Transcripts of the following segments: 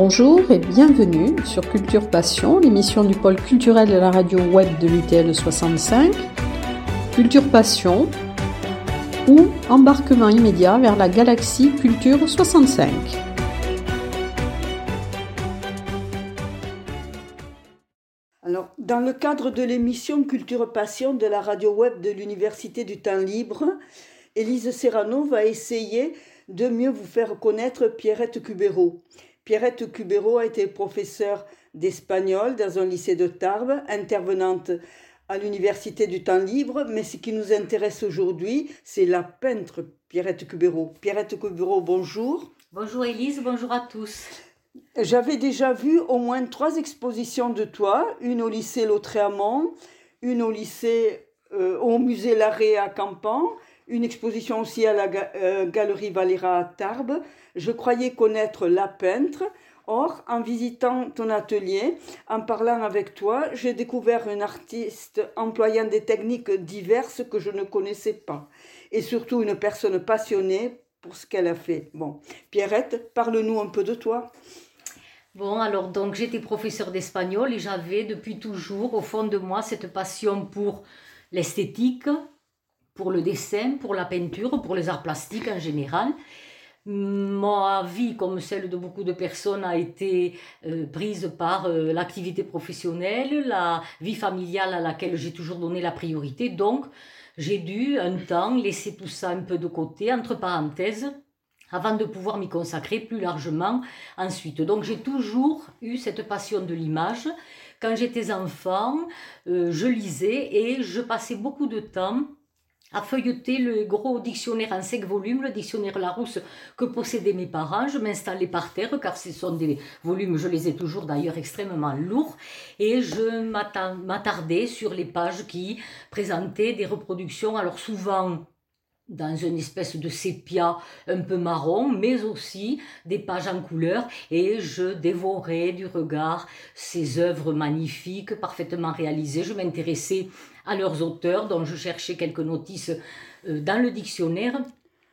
Bonjour et bienvenue sur Culture Passion, l'émission du pôle culturel de la radio web de l'UTL 65. Culture Passion ou embarquement immédiat vers la galaxie Culture 65. Alors, dans le cadre de l'émission Culture Passion de la radio web de l'Université du Temps Libre, Élise Serrano va essayer de mieux vous faire connaître Pierrette Cubero. Pierrette Cubero a été professeure d'espagnol dans un lycée de Tarbes, intervenante à l'Université du Temps Libre, mais ce qui nous intéresse aujourd'hui, c'est la peintre Pierrette Cubero. Pierrette Cubero, bonjour. Bonjour Élise, bonjour à tous. J'avais déjà vu au moins trois expositions de toi, une au lycée Lautréamont, une au lycée euh, au musée Larrey à Campan, une exposition aussi à la euh, galerie Valera à Tarbes. Je croyais connaître la peintre. Or, en visitant ton atelier, en parlant avec toi, j'ai découvert un artiste employant des techniques diverses que je ne connaissais pas. Et surtout une personne passionnée pour ce qu'elle a fait. Bon, Pierrette, parle-nous un peu de toi. Bon, alors donc j'étais professeur d'espagnol et j'avais depuis toujours au fond de moi cette passion pour l'esthétique, pour le dessin, pour la peinture, pour les arts plastiques en général. Ma vie, comme celle de beaucoup de personnes, a été euh, prise par euh, l'activité professionnelle, la vie familiale à laquelle j'ai toujours donné la priorité. Donc, j'ai dû un temps laisser tout ça un peu de côté, entre parenthèses, avant de pouvoir m'y consacrer plus largement ensuite. Donc, j'ai toujours eu cette passion de l'image. Quand j'étais enfant, euh, je lisais et je passais beaucoup de temps à feuilleter le gros dictionnaire en cinq volumes, le dictionnaire Larousse que possédaient mes parents. Je m'installais par terre car ce sont des volumes, je les ai toujours d'ailleurs extrêmement lourds, et je m'attardais sur les pages qui présentaient des reproductions, alors souvent dans une espèce de sépia un peu marron, mais aussi des pages en couleur, et je dévorais du regard ces œuvres magnifiques, parfaitement réalisées. Je m'intéressais à leurs auteurs, dont je cherchais quelques notices euh, dans le dictionnaire.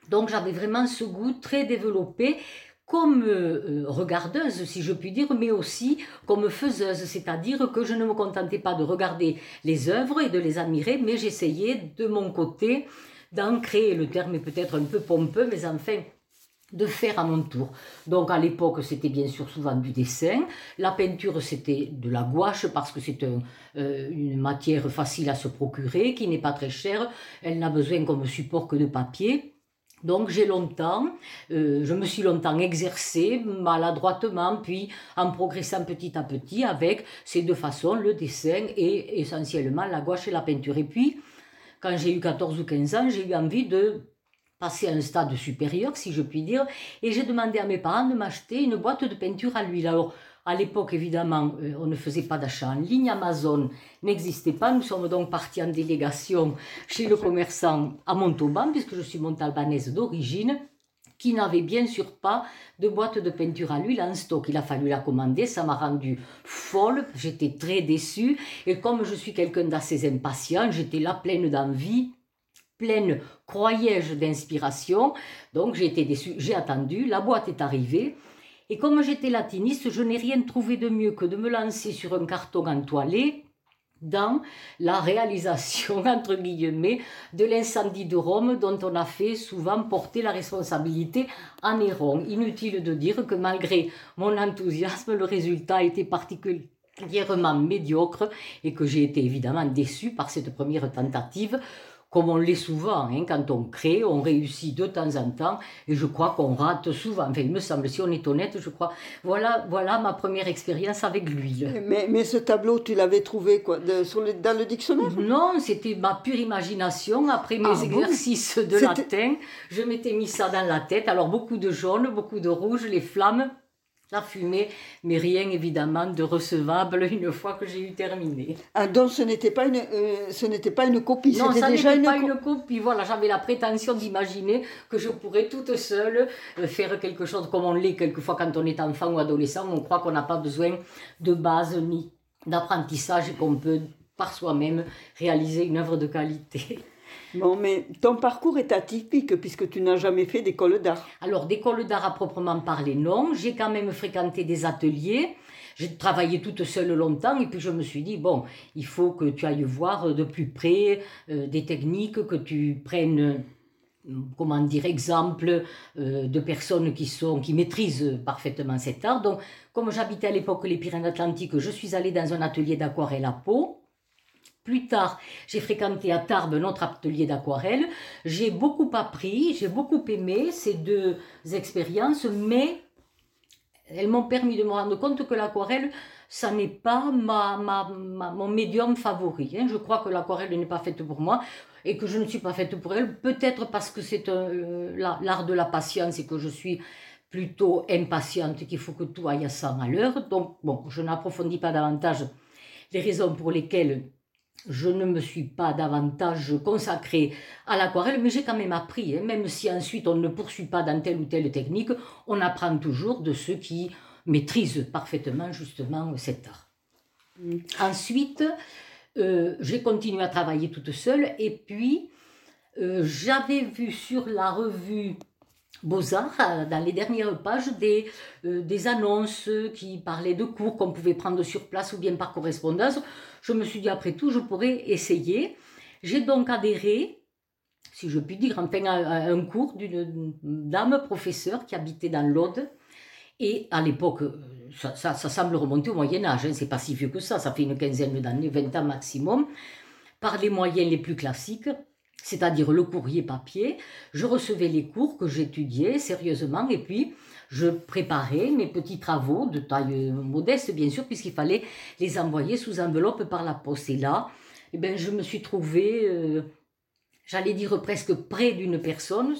Donc j'avais vraiment ce goût très développé comme euh, regardeuse, si je puis dire, mais aussi comme faiseuse, c'est-à-dire que je ne me contentais pas de regarder les œuvres et de les admirer, mais j'essayais de mon côté d'en créer, le terme est peut-être un peu pompeux, mais enfin de faire à mon tour. Donc à l'époque, c'était bien sûr souvent du dessin. La peinture, c'était de la gouache parce que c'est euh, une matière facile à se procurer, qui n'est pas très chère. Elle n'a besoin comme support que de papier. Donc j'ai longtemps, euh, je me suis longtemps exercée maladroitement, puis en progressant petit à petit avec ces deux façons, le dessin et essentiellement la gouache et la peinture. Et puis, quand j'ai eu 14 ou 15 ans, j'ai eu envie de passer à un stade supérieur, si je puis dire, et j'ai demandé à mes parents de m'acheter une boîte de peinture à l'huile. Alors, à l'époque, évidemment, euh, on ne faisait pas d'achat en ligne. Amazon n'existait pas. Nous sommes donc partis en délégation chez le commerçant à Montauban, puisque je suis montalbanaise d'origine, qui n'avait bien sûr pas de boîte de peinture à l'huile en stock. Il a fallu la commander. Ça m'a rendue folle. J'étais très déçue. Et comme je suis quelqu'un d'assez impatient, j'étais là pleine d'envie pleine, croyais-je, d'inspiration. Donc j'ai été déçue, j'ai attendu, la boîte est arrivée. Et comme j'étais latiniste, je n'ai rien trouvé de mieux que de me lancer sur un carton entoilé dans la réalisation, entre guillemets, de l'incendie de Rome dont on a fait souvent porter la responsabilité à Néron. Inutile de dire que malgré mon enthousiasme, le résultat était particulièrement médiocre et que j'ai été évidemment déçu par cette première tentative comme on l'est souvent, hein, quand on crée, on réussit de temps en temps, et je crois qu'on rate souvent. Enfin, il me semble, si on est honnête, je crois. Voilà, voilà ma première expérience avec l'huile. Mais, mais ce tableau, tu l'avais trouvé quoi, sur le, dans le dictionnaire? Non, c'était ma pure imagination. Après mes ah exercices de latin, je m'étais mis ça dans la tête. Alors, beaucoup de jaune, beaucoup de rouge, les flammes la fumée, mais rien évidemment de recevable une fois que j'ai eu terminé. Ah, donc ce n'était pas une, euh, ce n'était pas une copie, non, ça n'était pas une copie. Voilà, j'avais la prétention d'imaginer que je pourrais toute seule euh, faire quelque chose comme on l'est quelquefois quand on est enfant ou adolescent. On croit qu'on n'a pas besoin de base ni d'apprentissage et qu'on peut par soi-même réaliser une œuvre de qualité. Bon, mais ton parcours est atypique puisque tu n'as jamais fait d'école d'art. Alors, d'école d'art à proprement parler, non. J'ai quand même fréquenté des ateliers. J'ai travaillé toute seule longtemps et puis je me suis dit, bon, il faut que tu ailles voir de plus près euh, des techniques, que tu prennes comment dire, exemple euh, de personnes qui, sont, qui maîtrisent parfaitement cet art. Donc, comme j'habitais à l'époque les Pyrénées-Atlantiques, je suis allée dans un atelier d'aquarelle à Pau. Plus tard, j'ai fréquenté à Tarbes notre atelier d'aquarelle. J'ai beaucoup appris, j'ai beaucoup aimé ces deux expériences, mais elles m'ont permis de me rendre compte que l'aquarelle, ça n'est pas ma, ma, mon médium favori. Hein. Je crois que l'aquarelle n'est pas faite pour moi et que je ne suis pas faite pour elle. Peut-être parce que c'est euh, l'art de la patience et que je suis plutôt impatiente, qu'il faut que tout aille à 100 à l'heure. Donc, bon, je n'approfondis pas davantage les raisons pour lesquelles je ne me suis pas davantage consacrée à l'aquarelle, mais j'ai quand même appris, hein. même si ensuite on ne poursuit pas dans telle ou telle technique, on apprend toujours de ceux qui maîtrisent parfaitement justement cet art. Mm. Ensuite, euh, j'ai continué à travailler toute seule et puis euh, j'avais vu sur la revue Beaux-Arts, euh, dans les dernières pages, des, des annonces qui parlaient de cours qu'on pouvait prendre sur place ou bien par correspondance. Je me suis dit, après tout, je pourrais essayer. J'ai donc adhéré, si je puis dire, enfin, à, un cours d'une dame professeure qui habitait dans l'Aude. Et à l'époque, ça, ça, semble remonter au Moyen Âge, hein, c'est pas si vieux que ça, ça fait une quinzaine d'années, 20 ans maximum, par les moyens les plus classiques, c'est-à-dire le courrier papier, je recevais les cours que j'étudiais sérieusement et puis je préparais mes petits travaux de taille modeste, bien sûr, puisqu'il fallait les envoyer sous enveloppe par la poste. Et là, eh ben, je me suis trouvée, euh, j'allais dire presque près d'une personne,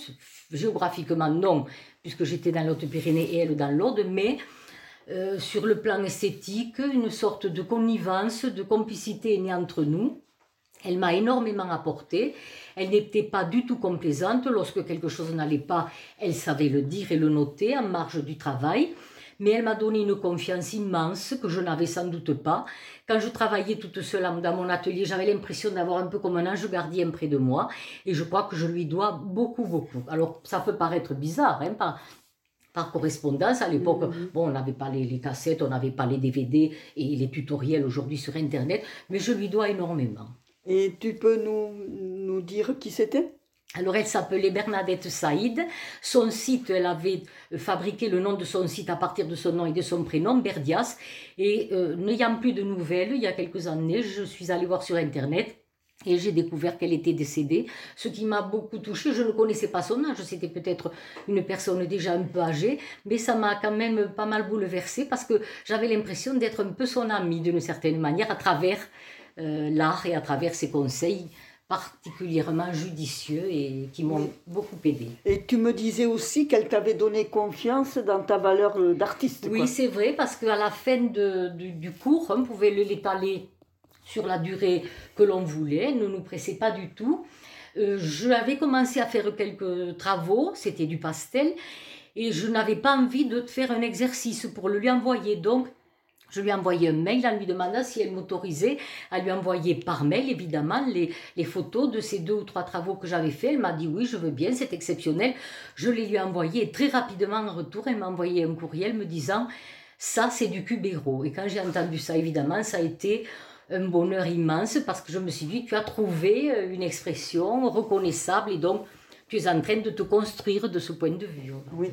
géographiquement non, puisque j'étais dans l'Haute-Pyrénées et elle dans l'Aude, mais euh, sur le plan esthétique, une sorte de connivence, de complicité est née entre nous. Elle m'a énormément apporté. Elle n'était pas du tout complaisante. Lorsque quelque chose n'allait pas, elle savait le dire et le noter en marge du travail. Mais elle m'a donné une confiance immense que je n'avais sans doute pas. Quand je travaillais toute seule dans mon atelier, j'avais l'impression d'avoir un peu comme un ange gardien près de moi. Et je crois que je lui dois beaucoup, beaucoup. Alors, ça peut paraître bizarre, hein, par correspondance. À l'époque, mhm. bon, on n'avait pas les, les, cassettes, on n'avait pas les DVD et les tutoriels aujourd'hui sur Internet, mais je lui dois énormément. Et tu peux nous, nous dire qui c'était? Alors elle s'appelait Bernadette Saïd. Son site, elle avait fabriqué le nom de son site à partir de son nom et de son prénom, Berdias. Et euh, n'ayant plus de nouvelles, il y a quelques années, je suis allée voir sur Internet et j'ai découvert qu'elle était décédée, ce qui m'a beaucoup touchée. Je ne connaissais pas son âge, c'était peut-être une personne déjà un peu âgée, mais ça m'a quand même pas mal bouleversée parce que j'avais l'impression d'être un peu son amie d'une certaine manière à travers l'art et à travers ses conseils particulièrement judicieux et qui m'ont beaucoup aidé. Et tu me disais aussi qu'elle t'avait donné confiance dans ta valeur d'artiste. Oui, c'est vrai, parce qu'à la fin de, du, cours, on pouvait l'étaler sur la durée que l'on voulait, ne nous pressait pas du tout. Euh, je avais commencé à faire quelques travaux, c'était du pastel, et je n'avais pas envie de faire un exercice pour le lui envoyer. Donc, je lui ai envoyé un mail en lui demandant si elle m'autorisait à lui envoyer par mail, évidemment, les, photos de ces deux ou trois travaux que j'avais faits. Elle m'a dit oui, je veux bien, c'est exceptionnel. Je les lui ai envoyés très rapidement en retour. Elle m'a envoyé un courriel me disant ça, c'est du cubéro. Et quand j'ai entendu ça, évidemment, ça a été un bonheur immense parce que je me suis dit, tu as trouvé euh, une expression reconnaissable et donc tu es en train de te construire de ce point de vue. Oui.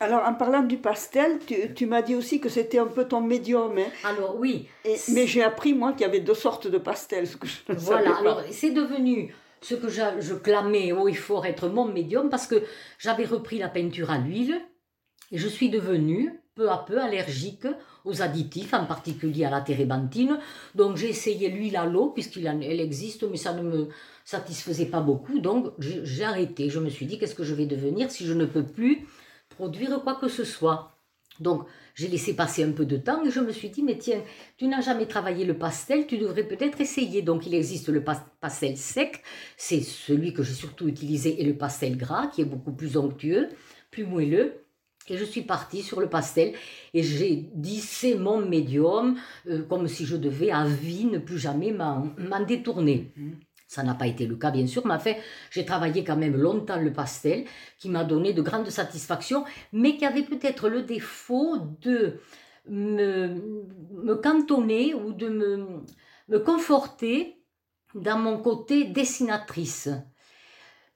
Alors, en parlant du pastel, tu, tu m'as dit aussi que c'était un peu ton médium. Hein. Alors, oui. mais j'ai appris, moi, qu'il y avait deux sortes de pastels. Ce que je voilà, alors c'est devenu ce que je, je clamais haut et fort être mon médium parce que j'avais repris la peinture à l'huile et je suis devenue peu à peu allergique aux additifs, en particulier à la térébenthine. Donc j'ai essayé l'huile à l'eau, puisqu'elle existe, mais ça ne me satisfaisait pas beaucoup. Donc j'ai arrêté. Je me suis dit, qu'est-ce que je vais devenir si je ne peux plus produire quoi que ce soit donc, j'ai laissé passer un peu de temps et je me suis dit, mais tiens, tu n'as jamais travaillé le pastel, tu devrais peut-être essayer. Donc, il existe le pastel sec, c'est celui que j'ai surtout utilisé, et le pastel gras, qui est beaucoup plus onctueux, plus moelleux. Et je suis partie sur le pastel et j'ai c'est mon médium, euh, comme si je devais à vie ne plus jamais m'en détourner. Ça n'a pas été le cas, bien sûr, mais fait, j'ai travaillé quand même longtemps le pastel, qui m'a donné de grandes satisfactions, mais qui avait peut-être le défaut de me, me cantonner ou de me, me conforter dans mon côté dessinatrice.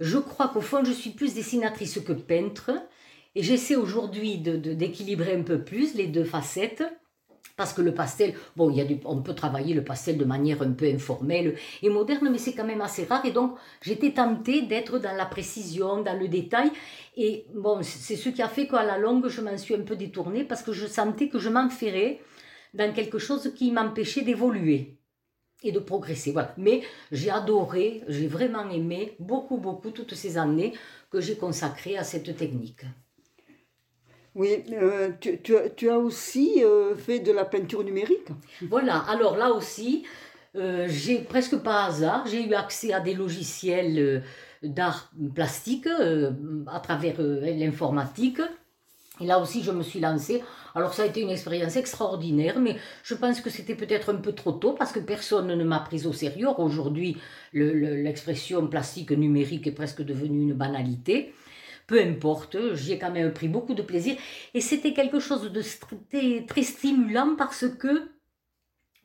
Je crois qu'au fond, je suis plus dessinatrice que peintre, et j'essaie aujourd'hui d'équilibrer un peu plus les deux facettes. Parce que le pastel, bon, il y a du, on peut travailler le pastel de manière un peu informelle et moderne, mais c'est quand même assez rare. Et donc, j'étais tentée d'être dans la précision, dans le détail. Et bon, c'est ce qui a fait qu'à la longue, je m'en suis un peu détournée parce que je sentais que je m'enferrais dans quelque chose qui m'empêchait d'évoluer et de progresser. Mais j'ai adoré, j'ai vraiment aimé beaucoup, beaucoup toutes ces années que j'ai consacrées à cette technique. Oui, euh, tu, as aussi euh, fait de la peinture numérique. Voilà, alors là aussi, euh, j'ai presque pas hasard, j'ai eu accès à des logiciels d'art plastique à travers l'informatique. Et là aussi, je me suis lancée. Alors, ça a été une expérience extraordinaire, mais je pense que c'était peut-être un peu trop tôt parce que personne ne m'a prise au sérieux. Aujourd'hui, l'expression plastique numérique est presque devenue une banalité peu importe, j'y ai quand même pris beaucoup de plaisir. Et c'était quelque chose de très, stimulant parce que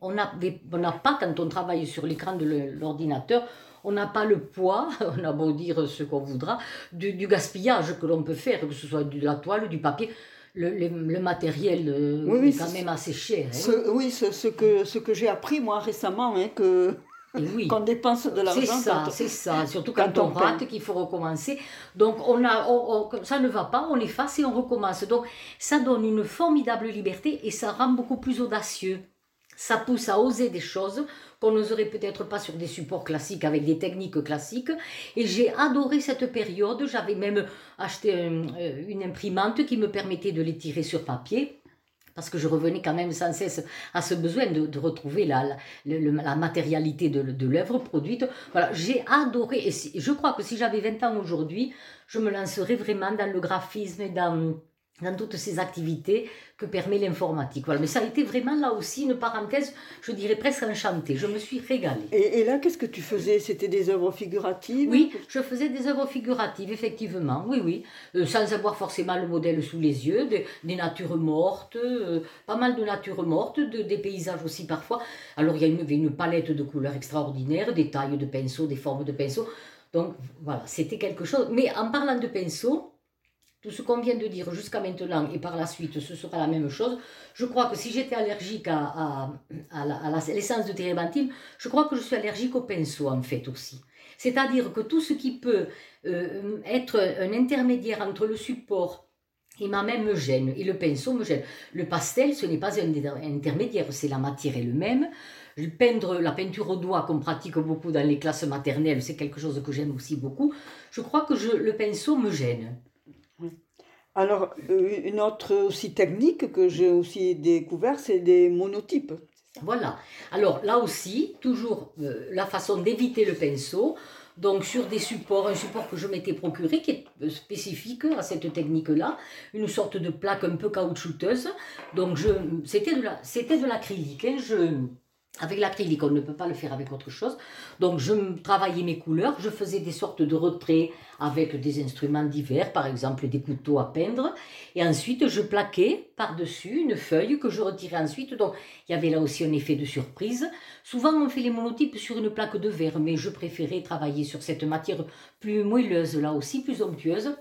on n'a pas, quand on travaille sur l'écran de l'ordinateur, on n'a pas le poids, on a beau dire ce qu'on voudra, du, gaspillage que l'on peut faire, que ce soit de la toile, du papier. Le, matériel euh, est quand même assez cher. Hein. oui, ce, que, ce que j'ai appris moi récemment, hein, que oui. qu'on dépense de l'argent. C'est ça, c'est ça. Surtout quand, on, rate, qu'il faut recommencer. Donc on a, ça ne va pas, on efface et on recommence. Donc ça donne une formidable liberté et ça rend beaucoup plus audacieux. Ça pousse à oser des choses qu'on n'oserait peut-être pas sur des supports classiques avec des techniques classiques. Et j'ai adoré cette période. J'avais même acheté euh, une imprimante qui me permettait de les tirer sur papier parce que je revenais quand même sans cesse à ce besoin de, retrouver la, la, matérialité de, de l'œuvre produite. Voilà, j'ai adoré, et je crois que si j'avais 20 ans aujourd'hui, je me lancerais vraiment dans le graphisme et dans dans toutes ces activités que permet l'informatique. Voilà. Mais ça a été vraiment là aussi une parenthèse, je dirais presque enchantée. Je me suis régalée. Et, là, qu'est-ce que tu faisais? C'était des œuvres figuratives? Oui, je faisais des œuvres figuratives, effectivement, oui, oui. Euh, sans avoir forcément le modèle sous les yeux, des, natures mortes, euh, pas mal de natures mortes, de, des paysages aussi parfois. Alors, il y avait une palette de couleurs extraordinaires, des tailles de pinceaux, des formes de pinceaux. Donc, voilà, c'était quelque chose. Mais en parlant de pinceaux, tout ce qu'on vient de dire jusqu'à maintenant et par la suite, ce sera la même chose. Je crois que si j'étais allergique à, à, l'essence de térébenthine, je crois que je suis allergique au pinceau en fait aussi. C'est-à-dire que tout ce qui peut euh, être un intermédiaire entre le support et ma main me gêne, et le pinceau me gêne. Le pastel, ce n'est pas un intermédiaire, c'est la matière elle-même. Peindre la peinture au doigt qu'on pratique beaucoup dans les classes maternelles, c'est quelque chose que j'aime aussi beaucoup. Je crois que le pinceau me gêne. Alors, euh, une autre aussi technique que j'ai aussi découvert, c'est des monotypes. Voilà. Alors là aussi, toujours euh, la façon d'éviter le pinceau. Donc sur des supports, un support que je m'étais procuré qui est euh, spécifique à cette technique-là, une sorte de plaque un peu caoutchouteuse. Donc c'était de l'acrylique. Hein. je avec l'acrylique, on ne peut pas le faire avec autre chose. Donc, je travaillais mes couleurs, je faisais des sortes de retraits avec des instruments divers, par exemple des couteaux à peindre. Et ensuite, je plaquais par-dessus une feuille que je retirais ensuite. Donc, il y avait là aussi un effet de surprise. Souvent, on fait les monotypes sur une plaque de verre, mais je préférais travailler sur cette matière plus moelleuse, là aussi, plus onctueuse.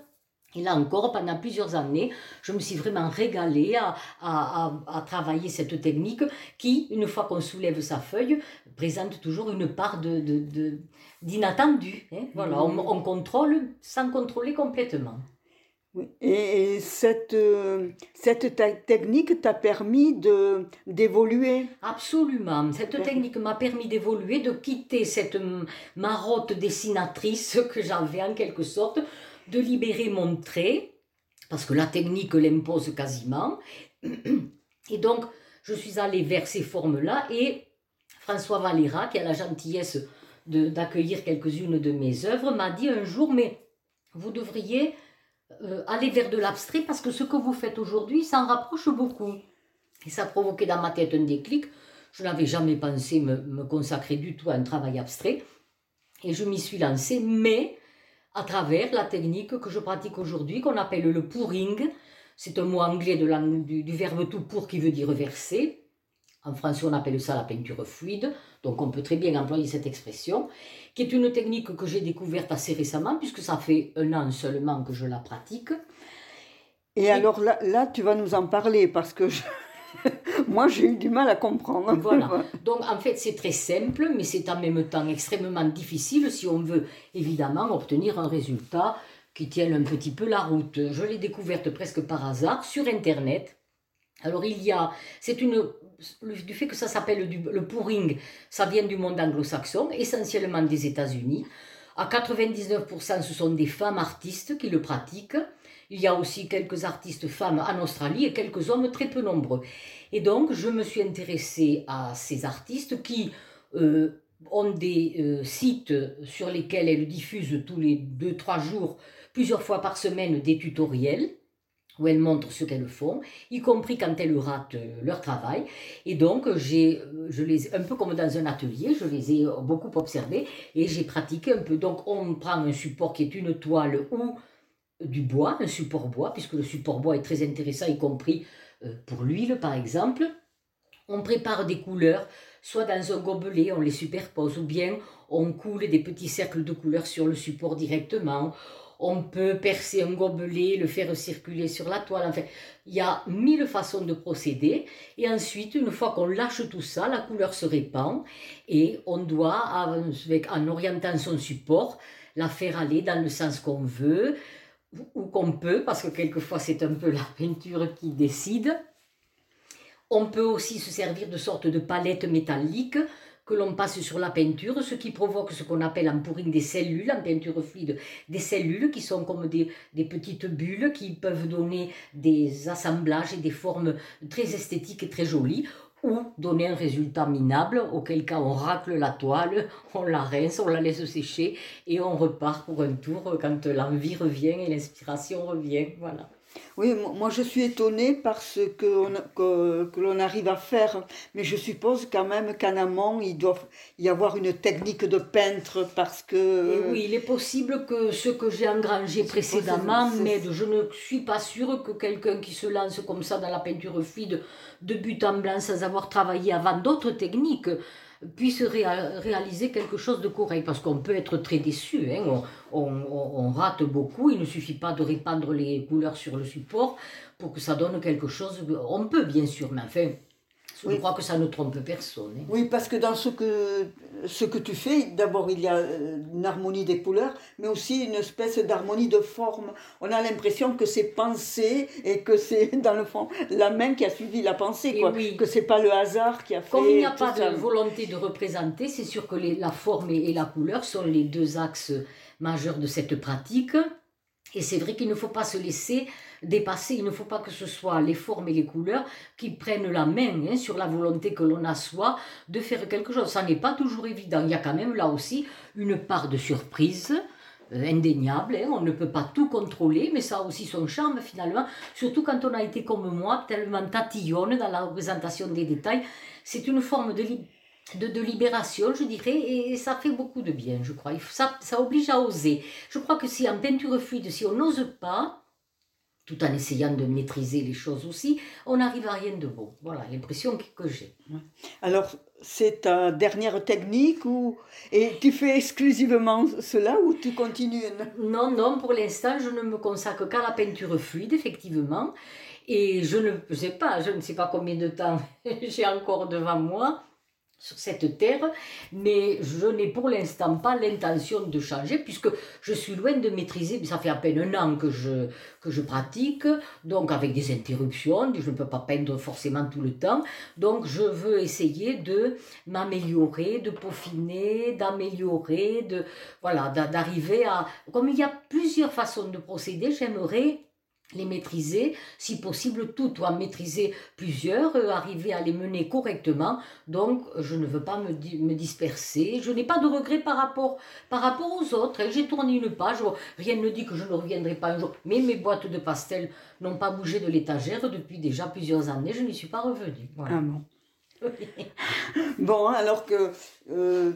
Et là encore, pendant plusieurs années, je me suis vraiment régalée à, à, à, travailler cette technique qui, une fois qu'on soulève sa feuille, présente toujours une part de, de, d'inattendu. Hein. Voilà, on, on, contrôle sans contrôler complètement. Et cette, euh, cette technique t'a permis de, d'évoluer? Absolument. Cette technique m'a permis d'évoluer, de quitter cette marotte dessinatrice que j'avais en quelque sorte, de libérer mon trait, parce que la technique l'impose quasiment. Et donc, je suis allée vers ces formes-là et François Valera, qui a la gentillesse d'accueillir quelques-unes de mes œuvres, m'a dit un jour, mais vous devriez euh, aller vers de l'abstrait parce que ce que vous faites aujourd'hui s'en rapproche beaucoup. Et ça a provoqué dans ma tête un déclic. Je n'avais jamais pensé me, me consacrer du tout à un travail abstrait. Et je m'y suis lancée, mais à travers la technique que je pratique aujourd'hui, qu'on appelle le pouring. C'est un mot anglais de du, du, verbe tout pour qui veut dire verser. En français, on appelle ça la peinture fluide, donc on peut très bien employer cette expression, qui est une technique que j'ai découverte assez récemment, puisque ça fait un an seulement que je la pratique. Et, alors là, là, tu vas nous en parler, parce que je, Moi, j'ai eu du mal à comprendre. Voilà. Donc, en fait, c'est très simple, mais c'est en même temps extrêmement difficile si on veut évidemment obtenir un résultat qui tienne un petit peu la route. Je l'ai découverte presque par hasard sur Internet. Alors, il y a. C'est une. Du fait que ça s'appelle le pouring, ça vient du monde anglo-saxon, essentiellement des États-Unis. À 99%, ce sont des femmes artistes qui le pratiquent. Il y a aussi quelques artistes femmes en Australie et quelques hommes très peu nombreux. Et donc, je me suis intéressée à ces artistes qui euh, ont des euh, sites sur lesquels elles diffusent tous les 2-3 jours, plusieurs fois par semaine, des tutoriels où elles montrent ce qu'elles font, y compris quand elles ratent euh, leur travail. Et donc, j'ai, je les, un peu comme dans un atelier, je les ai beaucoup observés et j'ai pratiqué un peu. Donc, on prend un support qui est une toile ou du bois, un support bois, puisque le support bois est très intéressant, y compris euh, pour l'huile par exemple. On prépare des couleurs, soit dans un gobelet, on les superpose, ou bien on coule des petits cercles de couleurs sur le support directement. On peut percer un gobelet, le faire circuler sur la toile. Enfin, il y a mille façons de procéder. Et ensuite, une fois qu'on lâche tout ça, la couleur se répand et on doit, avec, en orientant son support, la faire aller dans le sens qu'on veut, ou qu'on peut, parce que quelquefois c'est un peu la peinture qui décide. On peut aussi se servir de sortes de palettes métalliques que l'on passe sur la peinture, ce qui provoque ce qu'on appelle en pouring des cellules, en peinture fluide, des cellules qui sont comme des, petites bulles qui peuvent donner des assemblages et des formes très esthétiques et très jolies ou donner un résultat minable, auquel cas on racle la toile, on la rince, on la laisse sécher et on repart pour un tour quand l'envie revient et l'inspiration revient. Voilà. Oui, moi je suis étonnée par ce que, que, que l'on arrive à faire, mais je suppose quand même qu'en amont, il doit y avoir une technique de peintre parce que... oui, il est possible que ce que j'ai engrangé précédemment mais Je ne suis pas sûre que quelqu'un qui se lance comme ça dans la peinture fluide de but en blanc sans avoir travaillé avant d'autres techniques puisse réaliser quelque chose de correct. Parce qu'on peut être très déçu, hein. on, on, rate beaucoup, il ne suffit pas de répandre les couleurs sur le support pour que ça donne quelque chose. On peut bien sûr, mais enfin, je crois que ça ne trompe personne. Hein. Oui, parce que dans ce que, ce que tu fais, d'abord il y a euh, une harmonie des couleurs, mais aussi une espèce d'harmonie de forme. On a l'impression que c'est pensé et que c'est dans le fond la main qui a suivi la pensée, quoi. Oui. que c'est pas le hasard qui a fait. Comme il n'y a pas de volonté de représenter, c'est sûr que les, la forme et la couleur sont les deux axes majeurs de cette pratique. Et c'est vrai qu'il ne faut pas se laisser dépasser. Il ne faut pas que ce soit les formes et les couleurs qui prennent la main hein, sur la volonté que l'on a soi de faire quelque chose. Ça n'est pas toujours évident. Il y a quand même là aussi une part de surprise euh, indéniable. Hein. On ne peut pas tout contrôler, mais ça a aussi son charme finalement. Surtout quand on a été comme moi, tellement tatillonne dans la représentation des détails. C'est une forme de, de, de, libération, je dirais, et ça fait beaucoup de bien, je crois. Ça, ça oblige à oser. Je crois que si en peinture fluide, si on n'ose pas, tout en essayant de maîtriser les choses aussi, on n'arrive à rien de bon. Voilà l'impression que j'ai. Alors, c'est ta dernière technique ou et tu fais exclusivement cela ou tu continues? Non, non, pour l'instant, je ne me consacre qu'à la peinture fluide, effectivement. Et je ne sais pas, je ne sais pas combien de temps j'ai encore devant moi sur cette terre, mais je n'ai pour l'instant pas l'intention de changer puisque je suis loin de maîtriser, ça fait à peine un an que je, que je pratique, donc avec des interruptions, je ne peux pas peindre forcément tout le temps, donc je veux essayer de m'améliorer, de peaufiner, d'améliorer, de voilà, d'arriver à... Comme il y a plusieurs façons de procéder, j'aimerais les maîtriser, si possible tout, ou maîtriser plusieurs, euh, arriver à les mener correctement. Donc, je ne veux pas me, me disperser. Je n'ai pas de regrets par rapport, par rapport aux autres. Hein. J'ai tourné une page, rien ne dit que je ne reviendrai pas un jour. Mais mes boîtes de pastels n'ont pas bougé de l'étagère depuis déjà plusieurs années. Je n'y suis pas revenue. Ah bon. bon, alors que euh,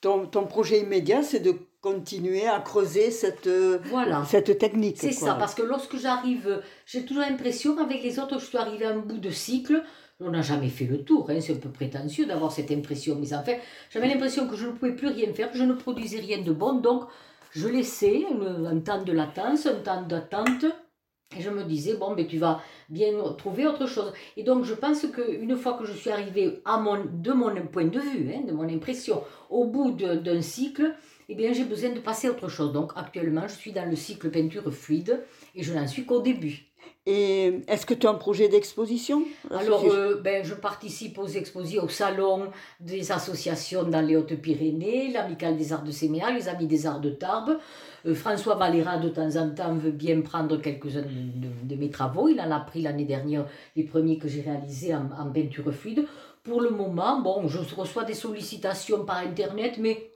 ton, ton, projet immédiat, c'est de continuer à creuser cette, voilà. cette technique. C'est ça, parce que lorsque j'arrive, j'ai toujours l'impression, avec les autres, je suis arrivée à un bout de cycle. On n'a jamais fait le tour, hein, c'est un peu prétentieux d'avoir cette impression, mais en fait, j'avais l'impression que je ne pouvais plus rien faire, que je ne produisais rien de bon, donc je laissais un temps de latence, un temps d'attente, et je me disais, bon, mais tu vas bien trouver autre chose. Et donc, je pense qu'une fois que je suis arrivée à mon, de mon point de vue, hein, de mon impression, au bout d'un cycle, eh bien, j'ai besoin de passer à autre chose. Donc, actuellement, je suis dans le cycle peinture fluide et je n'en suis qu'au début. Et est-ce que tu as un projet d'exposition Alors, euh, ben, je participe aux expositions, au salon des associations dans les Hautes-Pyrénées, l'Amicale des Arts de Séméal, les Amis des Arts de Tarbes. Euh, François Valera, de temps en temps, veut bien prendre quelques-uns de, mes travaux. Il en a pris l'année dernière les premiers que j'ai réalisés en, en peinture fluide. Pour le moment, bon, je reçois des sollicitations par Internet, mais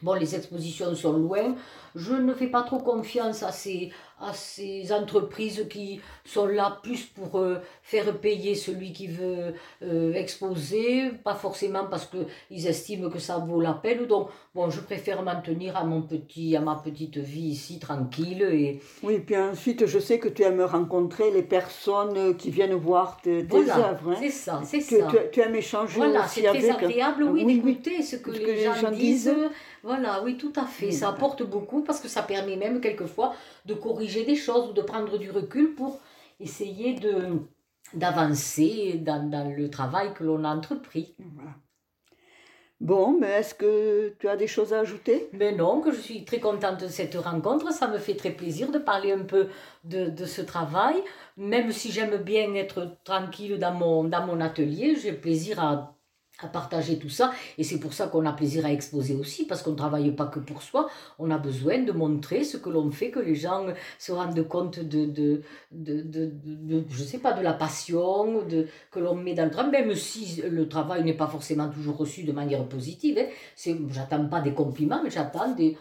Bon, les expositions sont loin. Je ne fais pas trop confiance à ces, à ces entreprises qui sont là plus pour euh, faire payer celui qui veut euh, exposer, pas forcément parce qu'ils estiment que ça vaut la peine. Donc, bon, je préfère m'en tenir à, mon petit, à ma petite vie ici, tranquille. Et... Oui, puis ensuite, je sais que tu aimes rencontrer les personnes qui viennent voir tes, œuvres. Hein. C'est ça, c'est ça. Tu, tu, aimes échanger voilà, c'est très agréable, oui, d'écouter ce que, les, gens, disent voilà, oui, tout à fait. ça apporte beaucoup parce que ça permet même quelquefois de corriger des choses ou de prendre du recul pour essayer de d'avancer dans, le travail que l'on a entrepris. Bon, mais est-ce que tu as des choses à ajouter? Mais non, que je suis très contente de cette rencontre. Ça me fait très plaisir de parler un peu de, de ce travail. Même si j'aime bien être tranquille dans mon, dans mon atelier, j'ai plaisir à à partager tout ça. Et c'est pour ça qu'on a plaisir à exposer aussi, parce qu'on ne travaille pas que pour soi. On a besoin de montrer ce que l'on fait, que les gens se rendent compte de, de, de, de, je sais pas, de la passion de, que l'on met dans le travail, même si le travail n'est pas forcément toujours reçu de manière positive. Hein. C'est, j'attends pas des compliments, mais j'attends des,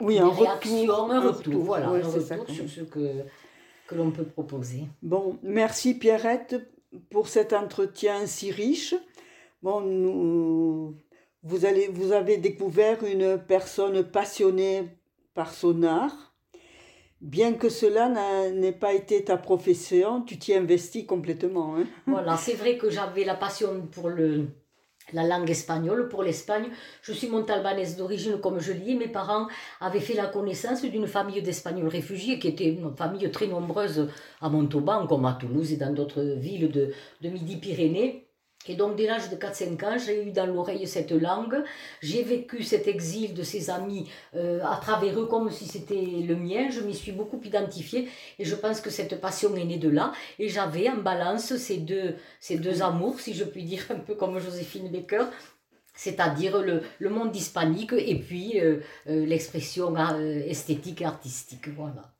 oui, un retour, un retour, voilà, un retour sur ce que, que l'on peut proposer. Bon, merci Pierrette pour cet entretien si riche. Bon, vous, allez, vous avez découvert une personne passionnée par son art. Bien que cela n'ait pas été ta profession, tu t'y investis complètement. Hein. Voilà, c'est vrai que j'avais la passion pour le, la langue espagnole, pour l'Espagne. Je suis montalbanaise d'origine, comme je l'ai Mes parents avaient fait la connaissance d'une famille d'Espagnols réfugiés, qui était une famille très nombreuse à Montauban, comme à Toulouse et dans d'autres villes de, de Midi-Pyrénées. Et donc, dès l'âge de 4-5 ans, j'ai eu dans l'oreille cette langue. J'ai vécu cet exil de ces amis euh, à travers eux comme si c'était le mien. Je m'y suis beaucoup identifiée et je pense que cette passion est née de là. Et j'avais en balance ces deux, ces deux amours, si je puis dire, un peu comme Joséphine Baker, c'est-à-dire le, le, monde hispanique et puis euh, euh, l'expression esthétique et artistique. Voilà.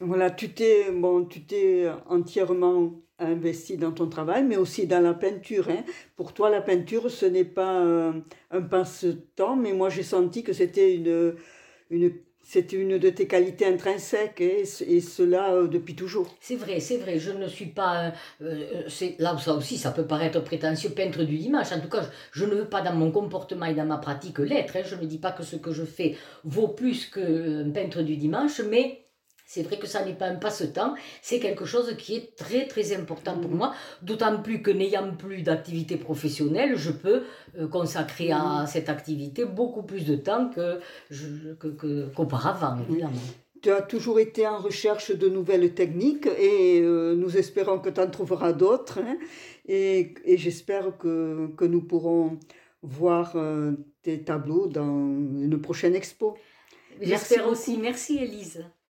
Voilà, tu t'es bon, tu t'es entièrement investi dans ton travail, mais aussi dans la peinture. Hein. Pour toi, la peinture, ce n'est pas un, un passe-temps, mais moi j'ai senti que c'était une, une, c'était une de tes qualités intrinsèques, et, cela euh, depuis toujours. C'est vrai, c'est vrai. Je ne suis pas. Euh, là, ça aussi, ça peut paraître prétentieux, peintre du dimanche. En tout cas, je, ne veux pas dans mon comportement et dans ma pratique l'être. Hein. Je ne dis pas que ce que je fais vaut plus qu'un peintre du dimanche, mais c'est vrai que ça n'est pas un passe-temps, c'est quelque chose qui est très très important pour mm. moi, d'autant plus que n'ayant plus d'activité professionnelle, je peux euh, consacrer à mm. cette activité beaucoup plus de temps que, qu'auparavant, évidemment. Tu as toujours été en recherche de nouvelles techniques et euh, nous espérons que tu en trouveras d'autres. Hein. et, et j'espère que, que, nous pourrons voir euh, tes tableaux dans une prochaine expo. J'espère aussi. Merci Elise.